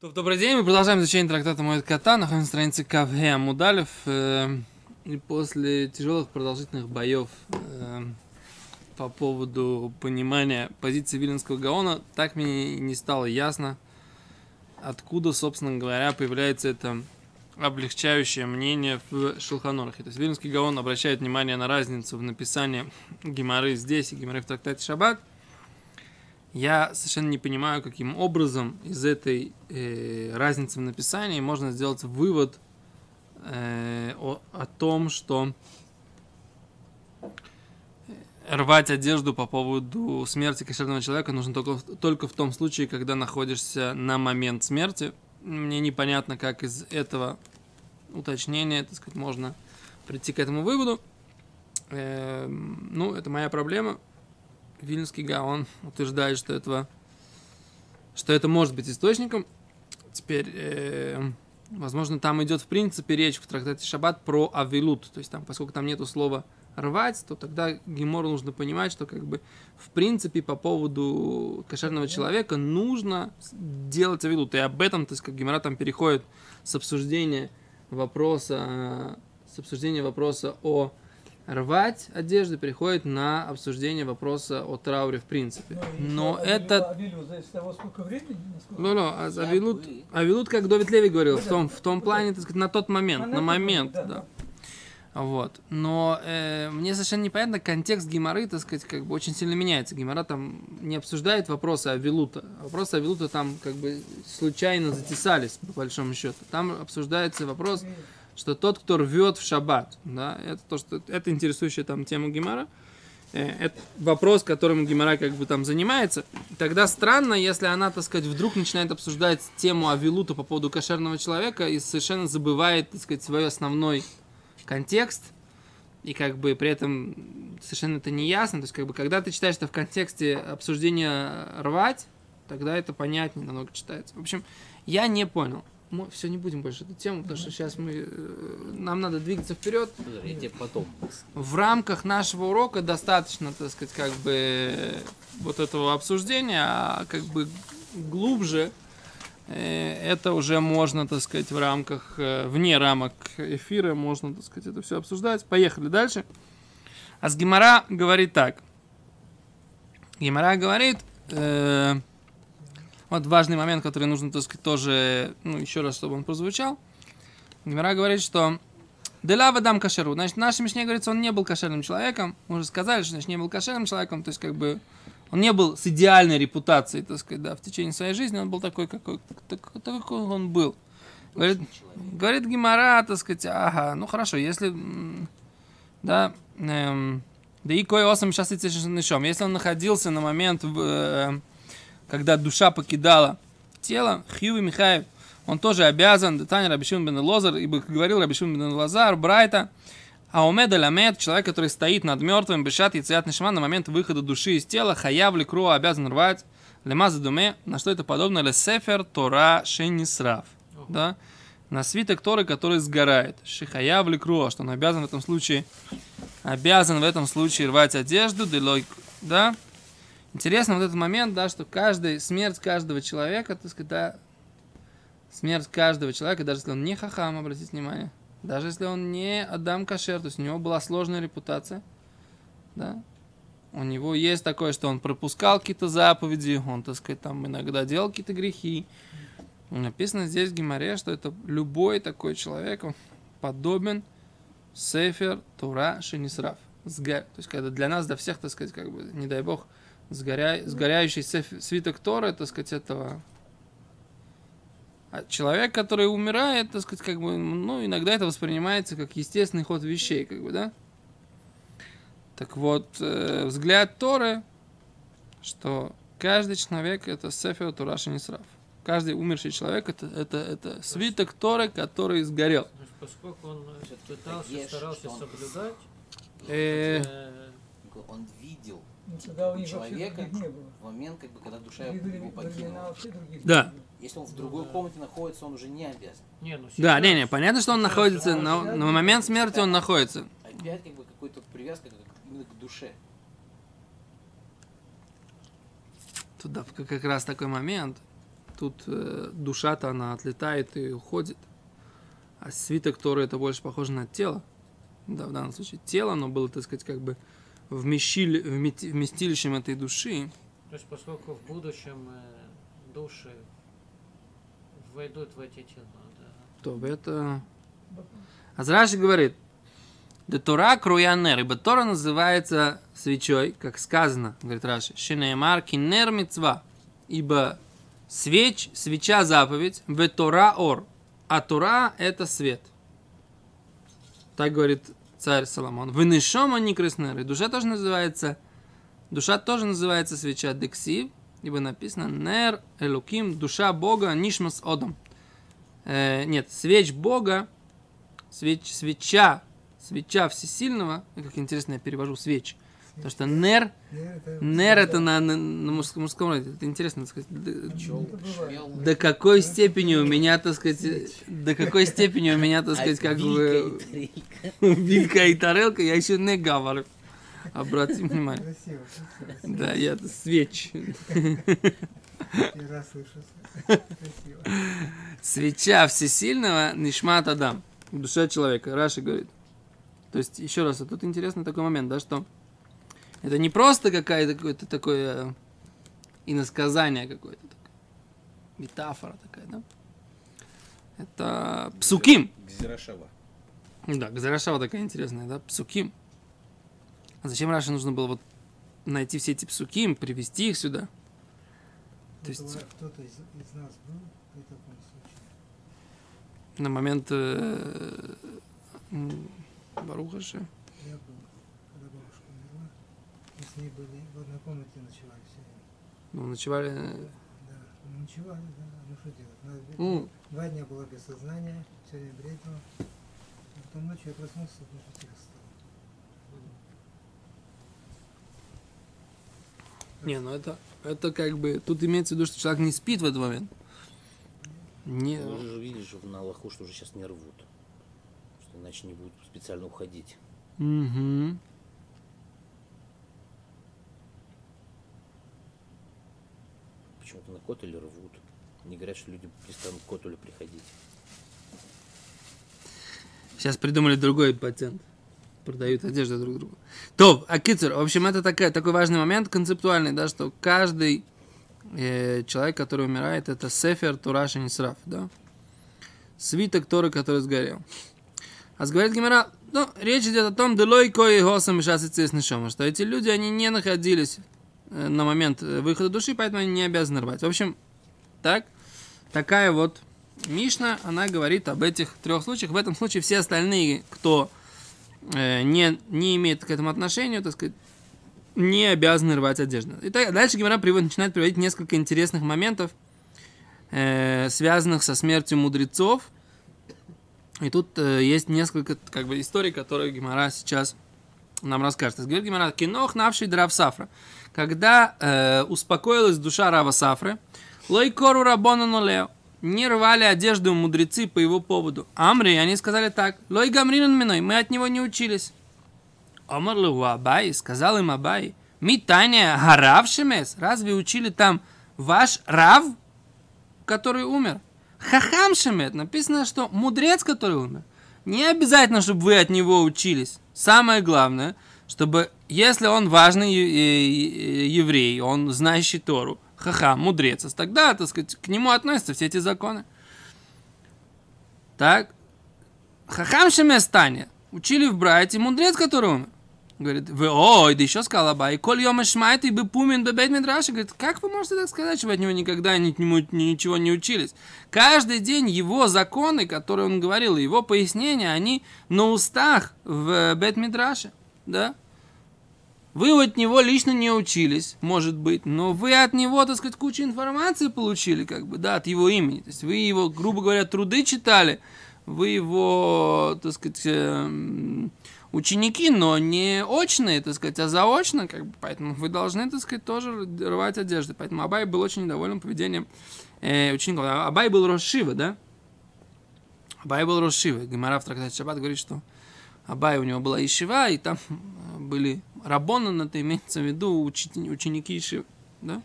То, Добрый день, мы продолжаем изучение трактата Моет Кота, находимся на странице Кавге Амудалев. Э, и после тяжелых продолжительных боев э, по поводу понимания позиции Виленского Гаона, так мне не стало ясно, откуда, собственно говоря, появляется это облегчающее мнение в Шелханорахе. То есть Виленский Гаон обращает внимание на разницу в написании Геморы здесь и Геморы в трактате Шаббат – я совершенно не понимаю, каким образом из этой э, разницы в написании можно сделать вывод э, о, о том, что рвать одежду по поводу смерти кошерного человека нужно только, только в том случае, когда находишься на момент смерти. Мне непонятно, как из этого уточнения, так сказать, можно прийти к этому выводу. Э, ну, это моя проблема. Вильнюсский Гаон утверждает, что этого, что это может быть источником. Теперь, э, возможно, там идет в принципе речь в трактате Шаббат про авилут, то есть там, поскольку там нету слова рвать, то тогда Гемору нужно понимать, что как бы в принципе по поводу кошерного человека нужно делать авилут. И об этом, то есть как Гемора там переходит с обсуждения вопроса, с обсуждения вопроса о рвать одежду приходит на обсуждение вопроса о трауре в принципе. Но, Но это... Ну, ну, а авилут, авилут, как Довид Леви говорил, ну, в том, в том плане, так сказать, на тот момент, на, на момент, да. Вот. Но э, мне совершенно непонятно, контекст Гимары, так сказать, как бы очень сильно меняется. Гимара там не обсуждает вопросы Авилута. Вопросы Авилута там как бы случайно затесались, по большому счету. Там обсуждается вопрос что тот, кто рвет в шаббат, да, это то, что это интересующая там тема Гимара, э, это вопрос, которым Гимара как бы там занимается, тогда странно, если она, так сказать, вдруг начинает обсуждать тему Авилута по поводу кошерного человека и совершенно забывает, так сказать, свой основной контекст, и как бы при этом совершенно это не ясно, то есть как бы когда ты читаешь это в контексте обсуждения рвать, тогда это понятнее намного читается. В общем, я не понял мы все не будем больше эту тему, потому что сейчас мы э, нам надо двигаться вперед. Я потом. В рамках нашего урока достаточно, так сказать, как бы вот этого обсуждения, а как бы глубже э, это уже можно, так сказать, в рамках, э, вне рамок эфира, можно, так сказать, это все обсуждать. Поехали дальше. А с Гимара говорит так. Гимара говорит, э, вот важный момент, который нужно, так сказать, тоже, ну, еще раз, чтобы он прозвучал. Гмара говорит, что Делава дам кашеру. Значит, в нашей Мишне говорится, он не был кошерным человеком. Мы уже сказали, что значит, не был кошерным человеком, то есть как бы он не был с идеальной репутацией, так сказать, да, в течение своей жизни, он был такой, какой, такой, какой он был. Говорит, говорит Гимара, так сказать, ага, ну хорошо, если, да, эм, да и кое осам сейчас если он находился на момент в, э, когда душа покидала тело, Хьюви Михаев, он тоже обязан, Таня Рабишим бен Лозар, ибо говорил Рабишим бен Лазар, Брайта, а умед ламед, человек, который стоит над мертвым, бешат и циат нишма, на момент выхода души из тела, хаяв ли кру обязан рвать, лемаза думе, на что это подобно, ле сефер тора шенисрав, да, на свиток Торы, который сгорает. Шихаяв ли кру, что он обязан в этом случае, обязан в этом случае рвать одежду, делой, да, Интересно вот этот момент, да, что каждый, смерть каждого человека, так сказать, да, смерть каждого человека, даже если он не хахам, обратите внимание, даже если он не Адам Кашер, то есть у него была сложная репутация, да, у него есть такое, что он пропускал какие-то заповеди, он, так сказать, там иногда делал какие-то грехи. Написано здесь в Гимаре, что это любой такой человек, он подобен Сефер Тура Шенисрав. То есть, когда для нас, для всех, так сказать, как бы, не дай бог, сгоря... сгоряющий свиток Торы, так сказать, этого а человек, который умирает, так сказать, как бы, ну, иногда это воспринимается как естественный ход вещей, как бы, да? Так вот, э, взгляд Торы, что каждый человек это Сефер Тураши Нисрав. Каждый умерший человек это, это, это свиток Торы, который сгорел. Поскольку он пытался, старался соблюдать, э, он видел Тогда у человека в момент, как бы, когда душа его покинула. Да. Если он в другой комнате находится, он уже не обязан. Не, ну да, не, не, понятно, что он находится, но на момент смерти он находится. Опять как бы какой-то привязка именно к душе. Туда как раз такой момент. тут э, душа-то она отлетает и уходит. А свиток Торы это больше похоже на тело. Да, в данном случае тело, оно было, так сказать, как бы вмещили, вместилищем этой души. То есть, поскольку в будущем э, души войдут в эти тела, да. То это... Азраши говорит, да Тора круянер, ибо Тора называется свечой, как сказано, говорит Раши, шинеймар кинер мецва, ибо свеч, свеча заповедь, в Тора ор, а Тора это свет. Так говорит царь Соломон. Вы нишома не крыснеры. Душа тоже называется, душа тоже называется свеча дексив, ибо написано нер элуким, душа Бога, нишмас одом. Э, нет, свеч Бога, свеч, свеча свеча всесильного, как интересно я перевожу свеч, потому что нер, нер это на, на, на мужском, мужском роде, это интересно, так сказать, до, до какой степени у меня, так сказать, до какой степени у меня, так сказать, как бы вилька и тарелка, я еще не говорю. Обратите внимание. Да, я свеч. Свеча всесильного Нишмат Адам. Душа человека. Раши говорит. То есть, еще раз, тут интересный такой момент, да, что это не просто какая-то какое-то такое иносказание какое-то, метафора такая, да? Это псуким. Гзирашава. Да, Гзирашава такая интересная, да, псуким. А зачем раньше нужно было вот найти все эти псуким, привести их сюда? То есть... Кто-то из, из нас был при таком случае? На момент э, Барухаше. Я был, когда бабушка умерла. Мы с ней были в одной комнате ночевали все время. Ну, ночевали... Да, ну, ночевали, да. Ну, что делать? Надо... Mm. Два дня было без сознания, все время бредила. Потом ночью я проснулся, потому что тихо стало. Не, ну это, это как бы, тут имеется в виду, что человек не спит в этот момент. Не... Ну, же видишь на Аллаху, что уже сейчас не рвут иначе не будут специально уходить. Угу. Почему-то на Котель рвут. Не говорят, что люди перестанут к Котелю приходить. Сейчас придумали другой патент. Продают одежду друг другу. То, а Кицер, в общем, это такая, такой важный момент концептуальный, да, что каждый э, человек, который умирает, это Сефер Тураши Нисраф, да? Свиток Торы, который сгорел. А говорит Гимара, ну, речь идет о том, делой кое госом нишома, что эти люди, они не находились на момент э, выхода души, поэтому они не обязаны рвать. В общем, так, такая вот Мишна, она говорит об этих трех случаях. В этом случае все остальные, кто э, не, не имеет к этому отношения, так сказать, не обязаны рвать одежду. И так, дальше Гимара приводит, начинает приводить несколько интересных моментов, э, связанных со смертью мудрецов – и тут э, есть несколько как бы историй, которые Гимара сейчас нам расскажет. Говорит Гимара, кинох навший драв Сафра. Когда э, успокоилась душа Рава Сафры, лойкору рабона нолео. Не рвали одежду мудрецы по его поводу. Амри, они сказали так, лой гамринан миной, мы от него не учились. Омар Абай, сказал им Абай, ми таня гарав шемес, разве учили там ваш рав, который умер? Хахам Шемет написано, что мудрец, который умер, не обязательно, чтобы вы от него учились. Самое главное, чтобы, если он важный еврей, он знающий Тору, хахам, мудрец, тогда, так сказать, к нему относятся все эти законы. Так, хахам Шеместане учили в брате мудрец, который умер. Говорит, вы, ой, да еще сказал Абай, коль йома шмайт и бы пумен бебет медраши. Говорит, как вы можете так сказать, что вы от него никогда ни, ни, ничего не учились? Каждый день его законы, которые он говорил, его пояснения, они на устах в бет медраше, да? Вы от него лично не учились, может быть, но вы от него, так сказать, кучу информации получили, как бы, да, от его имени. То есть вы его, грубо говоря, труды читали, вы его, так сказать, э, ученики, но не очные, так сказать, а заочно, как бы, поэтому вы должны, так сказать, тоже рвать одежды. Поэтому Абай был очень недоволен поведением э, учеников. А Абай был Рошива, да? Абай был Рошива. Гимара в трактате Шаббат говорит, что Абай у него была Ишива, и там были Рабона, это имеется в виду ученики Ишивы, да?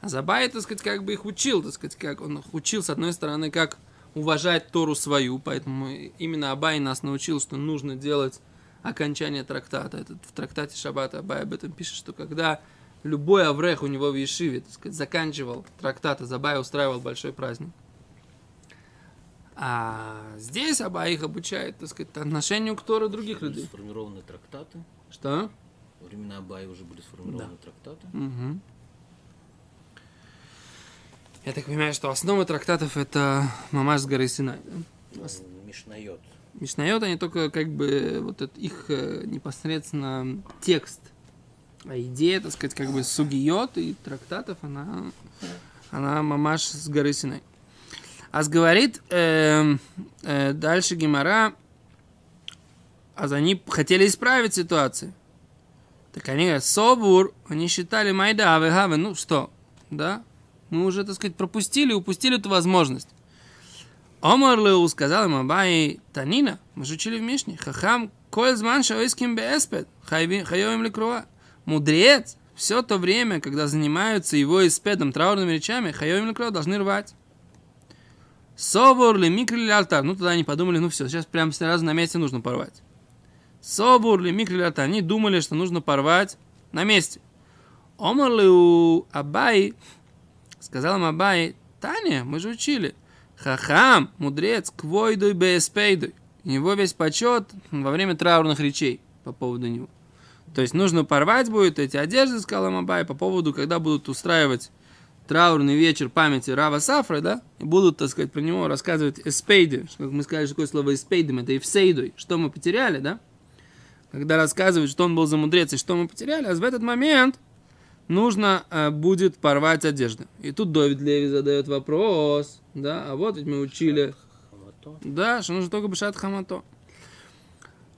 А Забай, так сказать, как бы их учил, так сказать, как он их учил, с одной стороны, как уважать Тору свою, поэтому именно Абай нас научил, что нужно делать окончание трактата. Этот, в трактате Шаббата Абай об этом пишет, что когда любой Аврех у него в Ешиве, так сказать, заканчивал трактат, Абай устраивал большой праздник. А здесь Абай их обучает, так сказать, отношению к Тору других людей. Сформированы трактаты. Что? Во времена Абая уже были сформированы да. трактаты. Угу. Я так понимаю, что основа трактатов это Мамаш с горы Синай. Да? Мишнайот. Мишнайот, они только как бы вот это их э, непосредственно текст. А идея, так сказать, как бы сугиот и трактатов, она, она мамаш с горы Синай. А говорит э, э, дальше Гимара, а они хотели исправить ситуацию. Так они говорят, Собур, они считали Майда, Авегаве, ну что, да, мы уже, так сказать, пропустили, упустили эту возможность. Омар Леу сказал им Абай Танина, мы же учили в Мишне, Хахам Коэльзман Шаойским Беэспет, Хайовим Лекруа. Мудрец все то время, когда занимаются его испедом траурными речами, Хайовим Лекруа должны рвать. Собор ли микрили алтар. Ну, тогда они подумали, ну все, сейчас прямо сразу на месте нужно порвать. Собор ли микрили алтар. Они думали, что нужно порвать на месте. Омар ли у Абай Сказал им Абай, Таня, мы же учили. Хахам, мудрец, квойдуй беспейдуй. Его весь почет во время траурных речей по поводу него. То есть нужно порвать будет эти одежды, сказал им Абай, по поводу, когда будут устраивать траурный вечер памяти Рава Сафра, да, и будут, так сказать, про него рассказывать эспейды, как мы сказали, что такое слово эспейдом, это эвсейдуй, что мы потеряли, да, когда рассказывают, что он был за мудрец и что мы потеряли, а в этот момент нужно э, будет порвать одежду. И тут Довид Леви задает вопрос, да, а вот ведь мы учили, да, что нужно только бешат хамато.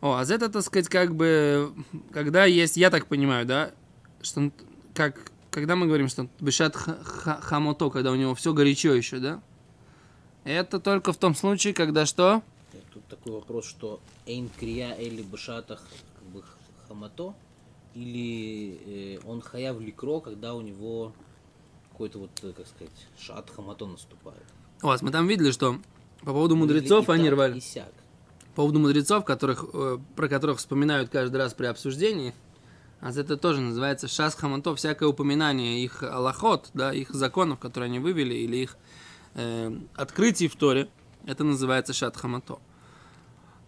О, а это, так сказать, как бы, когда есть, я так понимаю, да, что как, когда мы говорим, что бешат хамото, когда у него все горячо еще, да, это только в том случае, когда что? Такой вопрос, что эйн крия или бешатах как бы хамато, или э, он хаяв ликро, когда у него какой-то вот, э, как сказать, шат хаматон наступает. У вас мы там видели, что по поводу мудрецов они рвали. По поводу мудрецов, которых, э, про которых вспоминают каждый раз при обсуждении, а это тоже называется шас хамато, всякое упоминание их аллахот, да, их законов, которые они вывели, или их э, открытий в Торе, это называется шат хамато.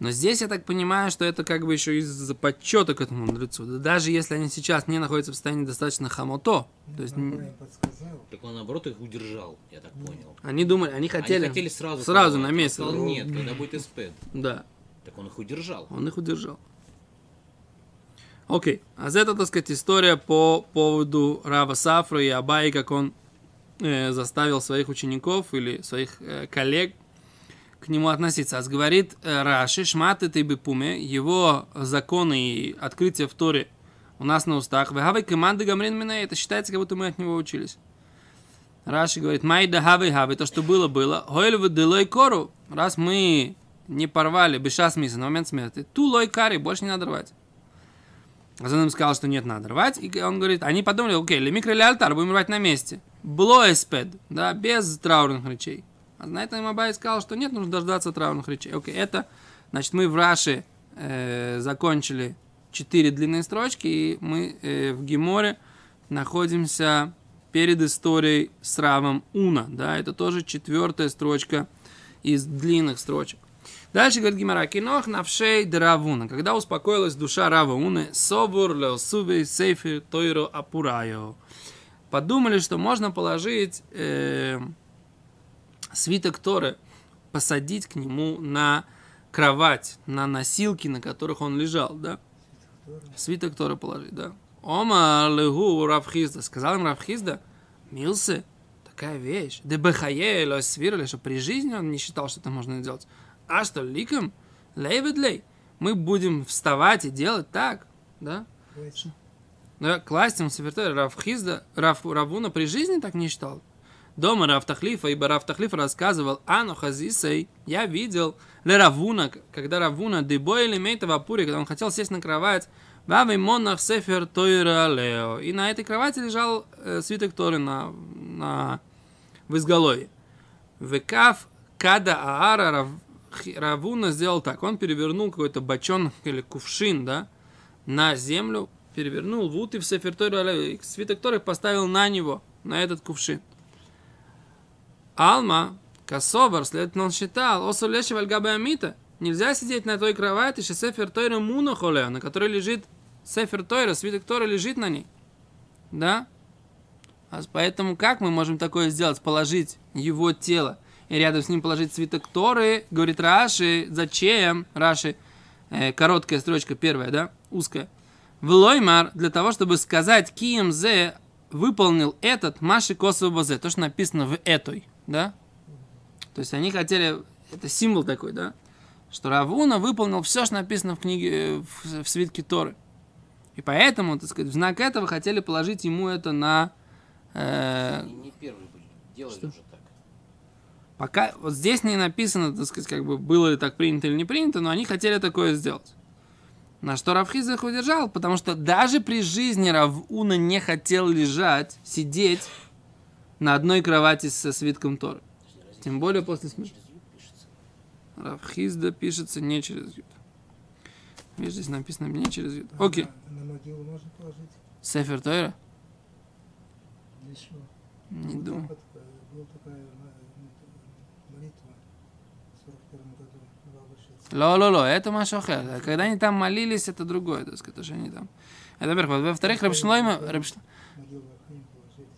Но здесь я так понимаю, что это как бы еще из-за подсчета к этому мудрецу. Даже если они сейчас не находятся в состоянии достаточно хамото. То есть... Так он наоборот их удержал, я так понял. Они думали, они хотели... Они хотели сразу. Сразу на месте. Он сказал, нет, когда будет эспед. Да. Так он их удержал. Он их удержал. Окей. А это, так сказать, история по поводу Рава Сафра и Абай, как он э, заставил своих учеников или своих э, коллег к нему относиться. А говорит э, Раши, шматы ты бы пуме, его законы и открытия в Торе у нас на устах. Вехавай команды гамрин меня, это считается, как будто мы от него учились. Раши говорит, май да хавай хавай, то, что было, было. Хойль делой кору, раз мы не порвали беша смиса на момент смерти, ту лой кари, больше не надо рвать. А за ним сказал, что нет, надо рвать. И он говорит, они подумали, окей, лемикро или алтар, будем рвать на месте. Бло эспед, да, без траурных речей. А на этом Абай сказал, что нет, нужно дождаться траурных речей. Окей, это, значит, мы в Раши э, закончили четыре длинные строчки, и мы э, в Геморе находимся перед историей с Равом Уна. Да, это тоже четвертая строчка из длинных строчек. Дальше говорит Гимара, кинох навшей дравуна. Когда успокоилась душа Рава Уны, собур леосубей сейфи тойро апурайо. Подумали, что можно положить э, свиток Торы посадить к нему на кровать, на носилки, на которых он лежал, да? Свиток Торы положить, да. Ома легу Равхизда. Сказал им Равхизда, милсы, такая вещь. Да бехае свирали, что при жизни он не считал, что это можно делать. А что, ликом? Лейведлей. Мы будем вставать и делать так, да? Да, класть им Равхизда, Рав, Равуна при жизни так не считал. Дома Рафтахлифа, ибо Рафтахлиф рассказывал, Ану Хазисей, я видел, Ле Равуна, когда Равуна, Дебой или Мейта Вапури, когда он хотел сесть на кровать, Вавы монах сефер тойра лео. И на этой кровати лежал э, свиток Торы на, на, в изголовье. Векав када аара рав, Равуна сделал так. Он перевернул какой-то бочон или кувшин, да, на землю, перевернул вут и в сефер Тойра лео. И свиток Торы поставил на него, на этот кувшин. Алма, Косовар, следовательно, он считал, осу леши вальгабе амита. Нельзя сидеть на той кровати, что сефер Тойра муна холео, на которой лежит сефер Тойра, свиток Тойра лежит на ней. Да? А поэтому как мы можем такое сделать? Положить его тело и рядом с ним положить свиток Торы, говорит Раши, зачем? Раши, э, короткая строчка, первая, да, узкая. В Лоймар, для того, чтобы сказать, Кием Зе выполнил этот Маши Косово Бозе, то, что написано в этой, да? То есть они хотели, это символ такой, да? Что Равуна выполнил все, что написано в книге, в, в свитке Торы. И поэтому, так сказать, в знак этого хотели положить ему это на... э, Не, не первые были, делали уже так. Пока вот здесь не написано, так сказать, как бы было ли так принято или не принято, но они хотели такое сделать. На что Равхиз их удержал, потому что даже при жизни Равуна не хотел лежать, сидеть на одной кровати со свитком Торы. Тем более после смерти. Равхизда пишется не через Юд. Видишь, здесь написано не через Юд. Окей. А На, на могилу можно положить? Сефер Тойра? Не думаю. э, Была такая м- молитва в 42 году в Абашице. Ло-ло-ло, это Машохер. Когда они там молились, это другое, так сказать, то, что они там. Это во-первых. Во-вторых, Рабшлойма, Рабш...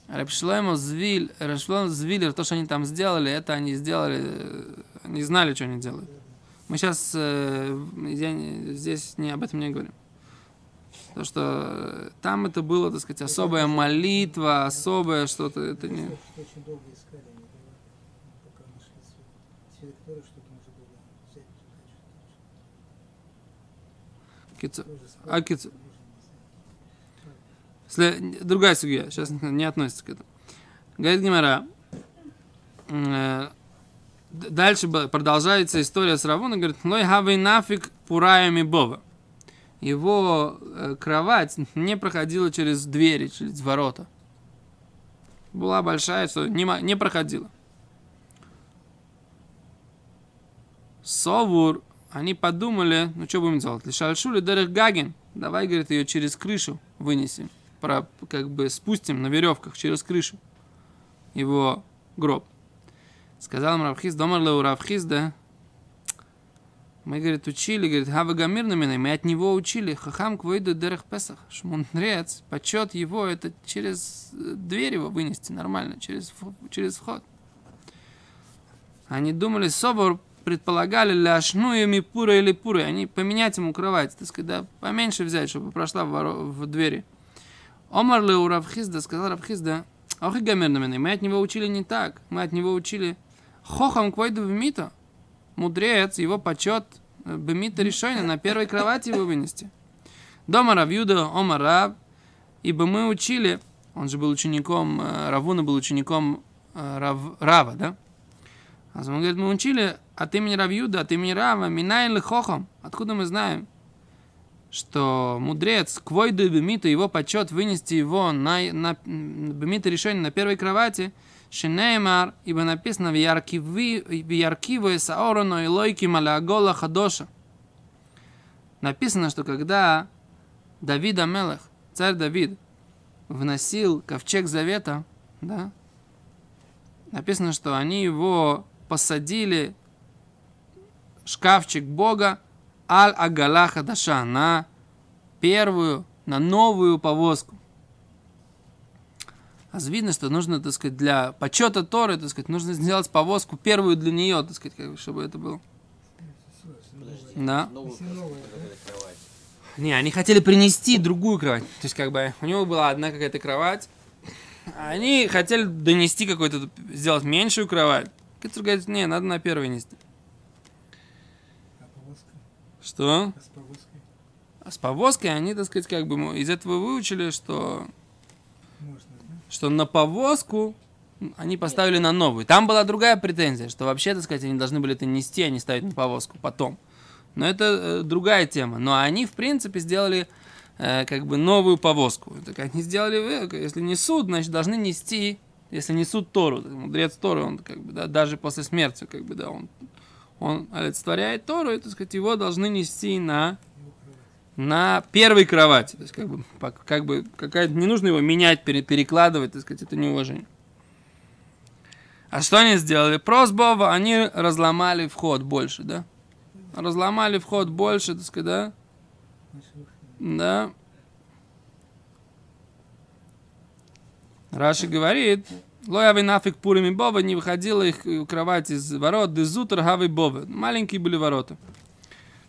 Рабшлойма Звиль, Рабшлойма Звиллер, то, что они там сделали, это они сделали, э, они знали, что они делают. Мы сейчас здесь не, об этом не говорим. То, что э, там это было, так сказать, особая молитва, особое что-то, это не... Не. Кицу. А кицу. Другая судья, сейчас не относится к этому. Говорит Гимара, э, дальше продолжается история с Равуна, говорит, лой хавей нафиг пураями бова. Его э, кровать не проходила через двери, через ворота. Была большая, что не, не проходила. Совур, они подумали, ну что будем делать? Лишальшули Дерех Гаген. Давай, говорит, ее через крышу вынесем. Про, как бы спустим на веревках через крышу его гроб. Сказал им Равхиз, домар леу Равхиз, да? Мы, говорит, учили, говорит, хава гамир на меня, мы от него учили, хахам квойду дерех песах, что мудрец, почет его, это через э, дверь его вынести нормально, через, через вход. Они думали, собор предполагали ляшну и пура или пуры, они поменять ему кровать, так сказать, да, поменьше взять, чтобы прошла в, в двери. Омар ле у Равхизда, сказал Равхизда, ох и гамер на меня, мы от него учили не так, мы от него учили хохам квойду в мито, мудрец, его почет э, бемита решение на первой кровати его вынести. Дома Равьюда, Ома Рав, ибо мы учили, он же был учеником, э, Равуна был учеником э, Рав- Рава, да? А он говорит, мы учили от имени Равьюда, от имени Рава, Минайн хохам. Откуда мы знаем, что мудрец, квойду бемита, его почет вынести его на, на бемита решение на первой кровати, Шинеймар, ибо написано в Яркиву и Саорону и Лойки Малягола Хадоша. Написано, что когда Давид Амелех, царь Давид, вносил ковчег завета, да, написано, что они его посадили, шкафчик Бога, Аль-Агала Хадаша, на первую, на новую повозку. А видно, что нужно, так сказать, для почета Торы, так сказать, нужно сделать повозку первую для нее, так сказать, как бы, чтобы это было. Подожди. Да. Не, они хотели принести другую кровать. То есть, как бы, у него была одна какая-то кровать. Они хотели донести какой-то, сделать меньшую кровать. Китер говорит, не, надо на первой нести. Что? А с повозкой А с повозкой они, так сказать, как бы из этого выучили, что, можно, да? что на повозку они поставили на новую. Там была другая претензия, что вообще, так сказать, они должны были это нести, а не ставить на повозку потом. Но это э, другая тема. Но они, в принципе, сделали э, как бы новую повозку. Так они сделали, вы, если несут, значит, должны нести, если несут Тору, мудрец Торы, он как бы, да, даже после смерти, как бы, да, он, он олицетворяет Тору, и, так сказать, его должны нести на на первой кровати. То есть, как бы, как бы какая не нужно его менять, перекладывать, так сказать, это неуважение. А что они сделали? Просбова, они разломали вход больше, да? Разломали вход больше, так сказать, да? Да. Раши говорит, Лояви нафиг пурими бова, не выходила их кровать из ворот, дезутер хавы бова. Маленькие были ворота.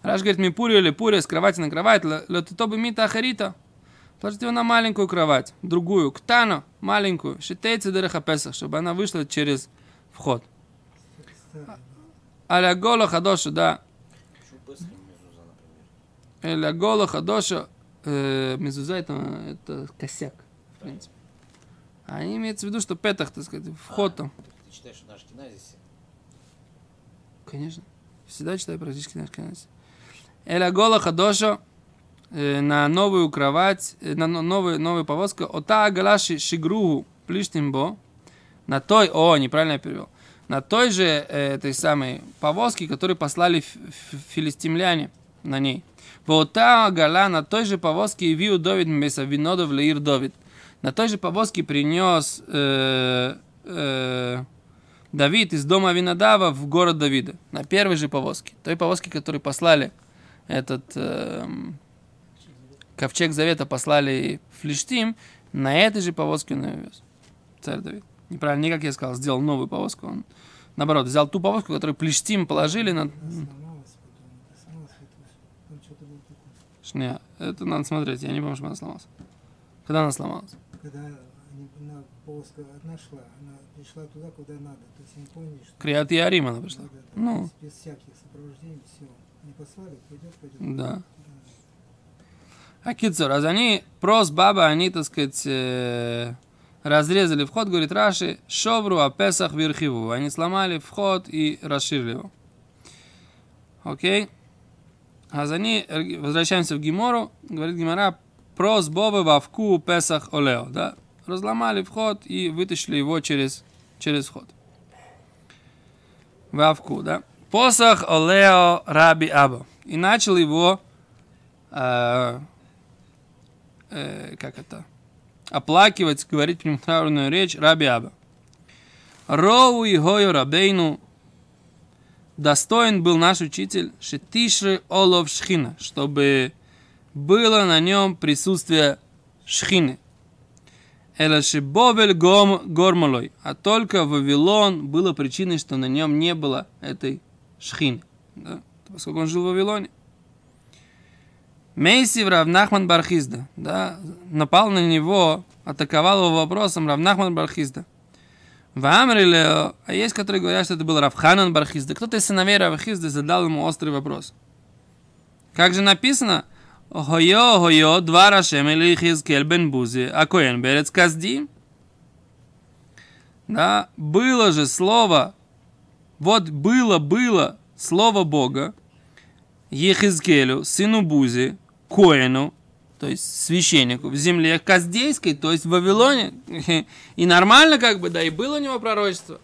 Раш говорит, ми пури или пури с кровати на кровать, лототобы мита ахарита. Положите его на маленькую кровать, другую, ктану, маленькую, шитейцы дереха песах, чтобы она вышла через вход. Аля гола хадоша, да. Аля гола хадоша, мезуза это, это косяк, в принципе. А имеется в виду, что петах, так сказать, вход там. Ты читаешь наш киназис? Конечно. Всегда читаю практически наш киназис. Эля гола хадоша, на новую кровать, на новую, новую повозку. Ота галаши шигругу плиштимбо. На той, о, неправильно я перевел. На той же этой самой повозке, которую послали филистимляне на ней. Вота гала на той же повозке и виу Давид Меса Винодов Леир Давид. На той же повозке принес э, э, Давид из дома Винодава в город Давида. На первой же повозке. Той повозке, которую послали этот э, ковчег завета послали в Флиштим, на этой же повозке он ее вез. Царь Давид. Неправильно, не как я сказал, сделал новую повозку. Он, наоборот, взял ту повозку, которую Плештим положили на... Не, это надо смотреть, я не помню, что она сломалась. Когда она сломалась? Когда они, на повозка одна шла, она пришла туда, куда надо. То есть они поняли, что... Криат Ярим она пришла. Ну. Без всяких сопровождений, все. Они послали, пойдет, пойдет. Да. А кицур, а они прос баба, они, так сказать, э, разрезали вход, говорит Раши, шовру, а Песах верхиву. Они сломали вход и расширили его. Окей? А за ней, возвращаемся в Гимору, говорит Гимора, прос бобы вавку Песах олео, да? Разломали вход и вытащили его через, через вход. Вавку, да? Посах олео раби аба. И начал его э, э, как это, оплакивать, говорить премудренную речь Раби Аба. Роу и Гою Рабейну достоин был наш учитель Шетишры Олов Шхина, чтобы было на нем присутствие Шхины. Эла Шибовель гом, Гормолой, а только Вавилон было причиной, что на нем не было этой Шхины, да? поскольку он жил в Вавилоне. Мейсив Равнахман Бархизда, да, напал на него, атаковал его вопросом Равнахман Бархизда. В Амриле, а есть, которые говорят, что это был Равханан Бархизда. Кто-то из сыновей Равхизда задал ему острый вопрос. Как же написано? Хойо, хойо, два Рашем или Хизкель бен Бузи, а Коэн Берец Казди. Да, было же слово, вот было, было слово Бога, Ехизкелю, сыну Бузи, Коину, то есть священнику, в земле Каздейской, то есть в Вавилоне. И нормально как бы, да, и было у него пророчество.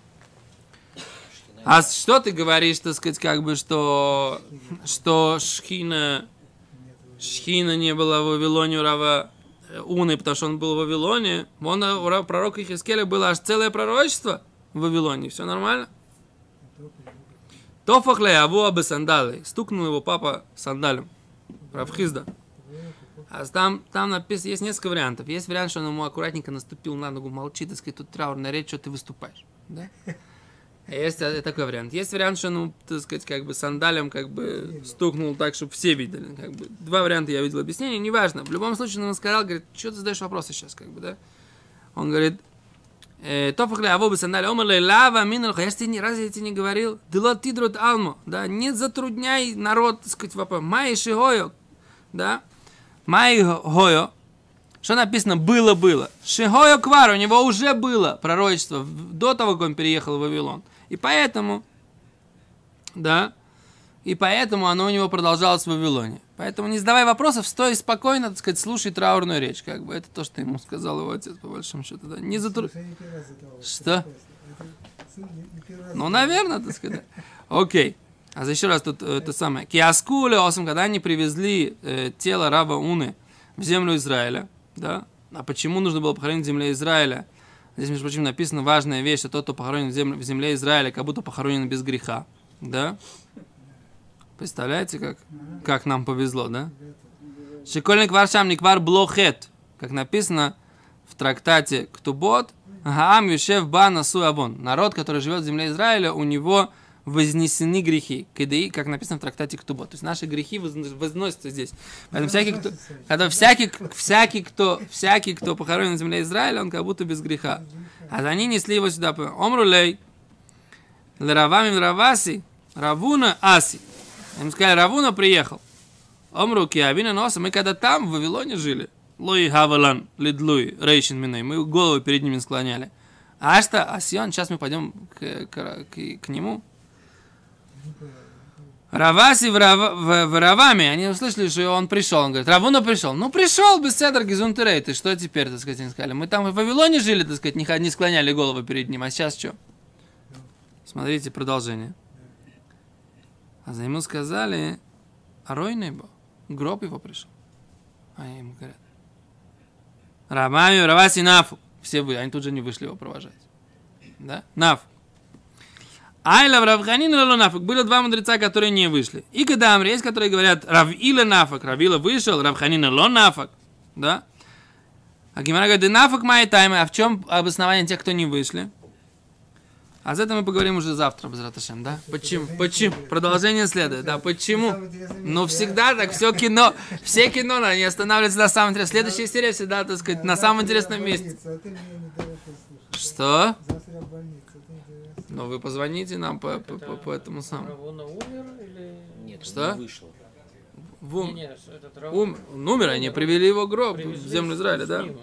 А что ты говоришь, так сказать, как бы, что, что Шхина, Шхина не было в Вавилоне у Рава Уны, потому что он был в Вавилоне. Вон у пророка Ихискеля было аж целое пророчество в Вавилоне. Все нормально? Тофахле Авуа бы сандалы. Стукнул его папа сандалем. Равхизда. А там, там написано, есть несколько вариантов. Есть вариант, что он ему аккуратненько наступил на ногу, молчит, и сказать, тут траурная речь, что ты выступаешь. Да? Есть такой вариант. Есть вариант, что он, так сказать, как бы сандалем как бы стукнул так, чтобы все видели. Как бы. Два варианта я видел объяснение, неважно. В любом случае, он сказал, говорит, что ты задаешь вопросы сейчас, как бы, да? Он говорит, Тофах аво бы сандали, омер ле лава минал, я же тебе разве я тебе не говорил? Дилот тидрут алмо, да, не затрудняй народ, так сказать, вопрос. Май шигойо, да, май гойо, что написано было-было? Шигойо квар, у него уже было пророчество до того, как он переехал в Вавилон. И поэтому, да, и поэтому оно у него продолжалось в Вавилоне. Поэтому не задавай вопросов, стой спокойно, так сказать, слушай траурную речь. Как бы это то, что ему сказал его отец, по большому счету. Да. Не этот Что? Ну, наверное, так сказать. Окей. А за еще раз тут это самое. Киаскуле осом, когда они привезли э, тело раба Уны в землю Израиля, да? А почему нужно было похоронить в земле Израиля? Здесь, между прочим, написана важная вещь, что тот, кто похоронен в земле, в земле Израиля, как будто похоронен без греха. Да? Представляете, как, как нам повезло, да? Шикольник варшам никвар блохет, как написано в трактате Ктубот, Гаам Юшев Ба Насу Авон. Народ, который живет в земле Израиля, у него вознесены грехи. Кедеи, как написано в трактате Ктубот. То есть наши грехи возн- возносятся здесь. Поэтому всякий, кто, когда всякий, всякий, кто, всякий, кто похоронен в земле Израиля, он как будто без греха. А они несли его сюда. Омрулей, Леравами Раваси, Равуна Аси. Им сказали, Равуна приехал. Омру Киавина Носа, мы когда там, в Вавилоне жили, Луи Хавалан, Лидлуи, Рейшин Миной, мы голову перед ними склоняли. А что, Асион, сейчас мы пойдем к, к- к- к нему. Раваси в, Рава- в- в Раваме, они услышали, что он пришел. Он говорит, Равуна пришел. Ну, пришел, без седр Гизунтерей, ты что теперь, так сказать, они сказали. Мы там в Вавилоне жили, так сказать, не, не склоняли голову перед ним, а сейчас что? Смотрите продолжение. А за ему сказали, а Ройный был, гроб его пришел. А ему говорят, Рамаю, Раваси, Нафу. Все вы, они тут же не вышли его провожать. Да? Нафу. Айла в Равханин или Нафак. Было два мудреца, которые не вышли. И когда есть, которые говорят Равила Нафак. Равила вышел, Равханин ло Нафак. Да? А Гимара говорит, Нафак май тайма. А в чем обоснование тех, кто не вышли? А за это мы поговорим уже завтра, без Раташем, да? Почему? Почему? Продолжение следует, да, почему? Ну, всегда так, все кино, все кино, да, не останавливается на самом интересном. Следующая серия всегда, так сказать, на самом интересном месте. Что? В. Ну, вы позвоните нам по, по, по- по этому самому. Умер или... Нет, Что? вышел. В ум- Не, не, этот Равуна ум, он умер, они привели его в гроб в привезли землю с- Израиля, да? ним.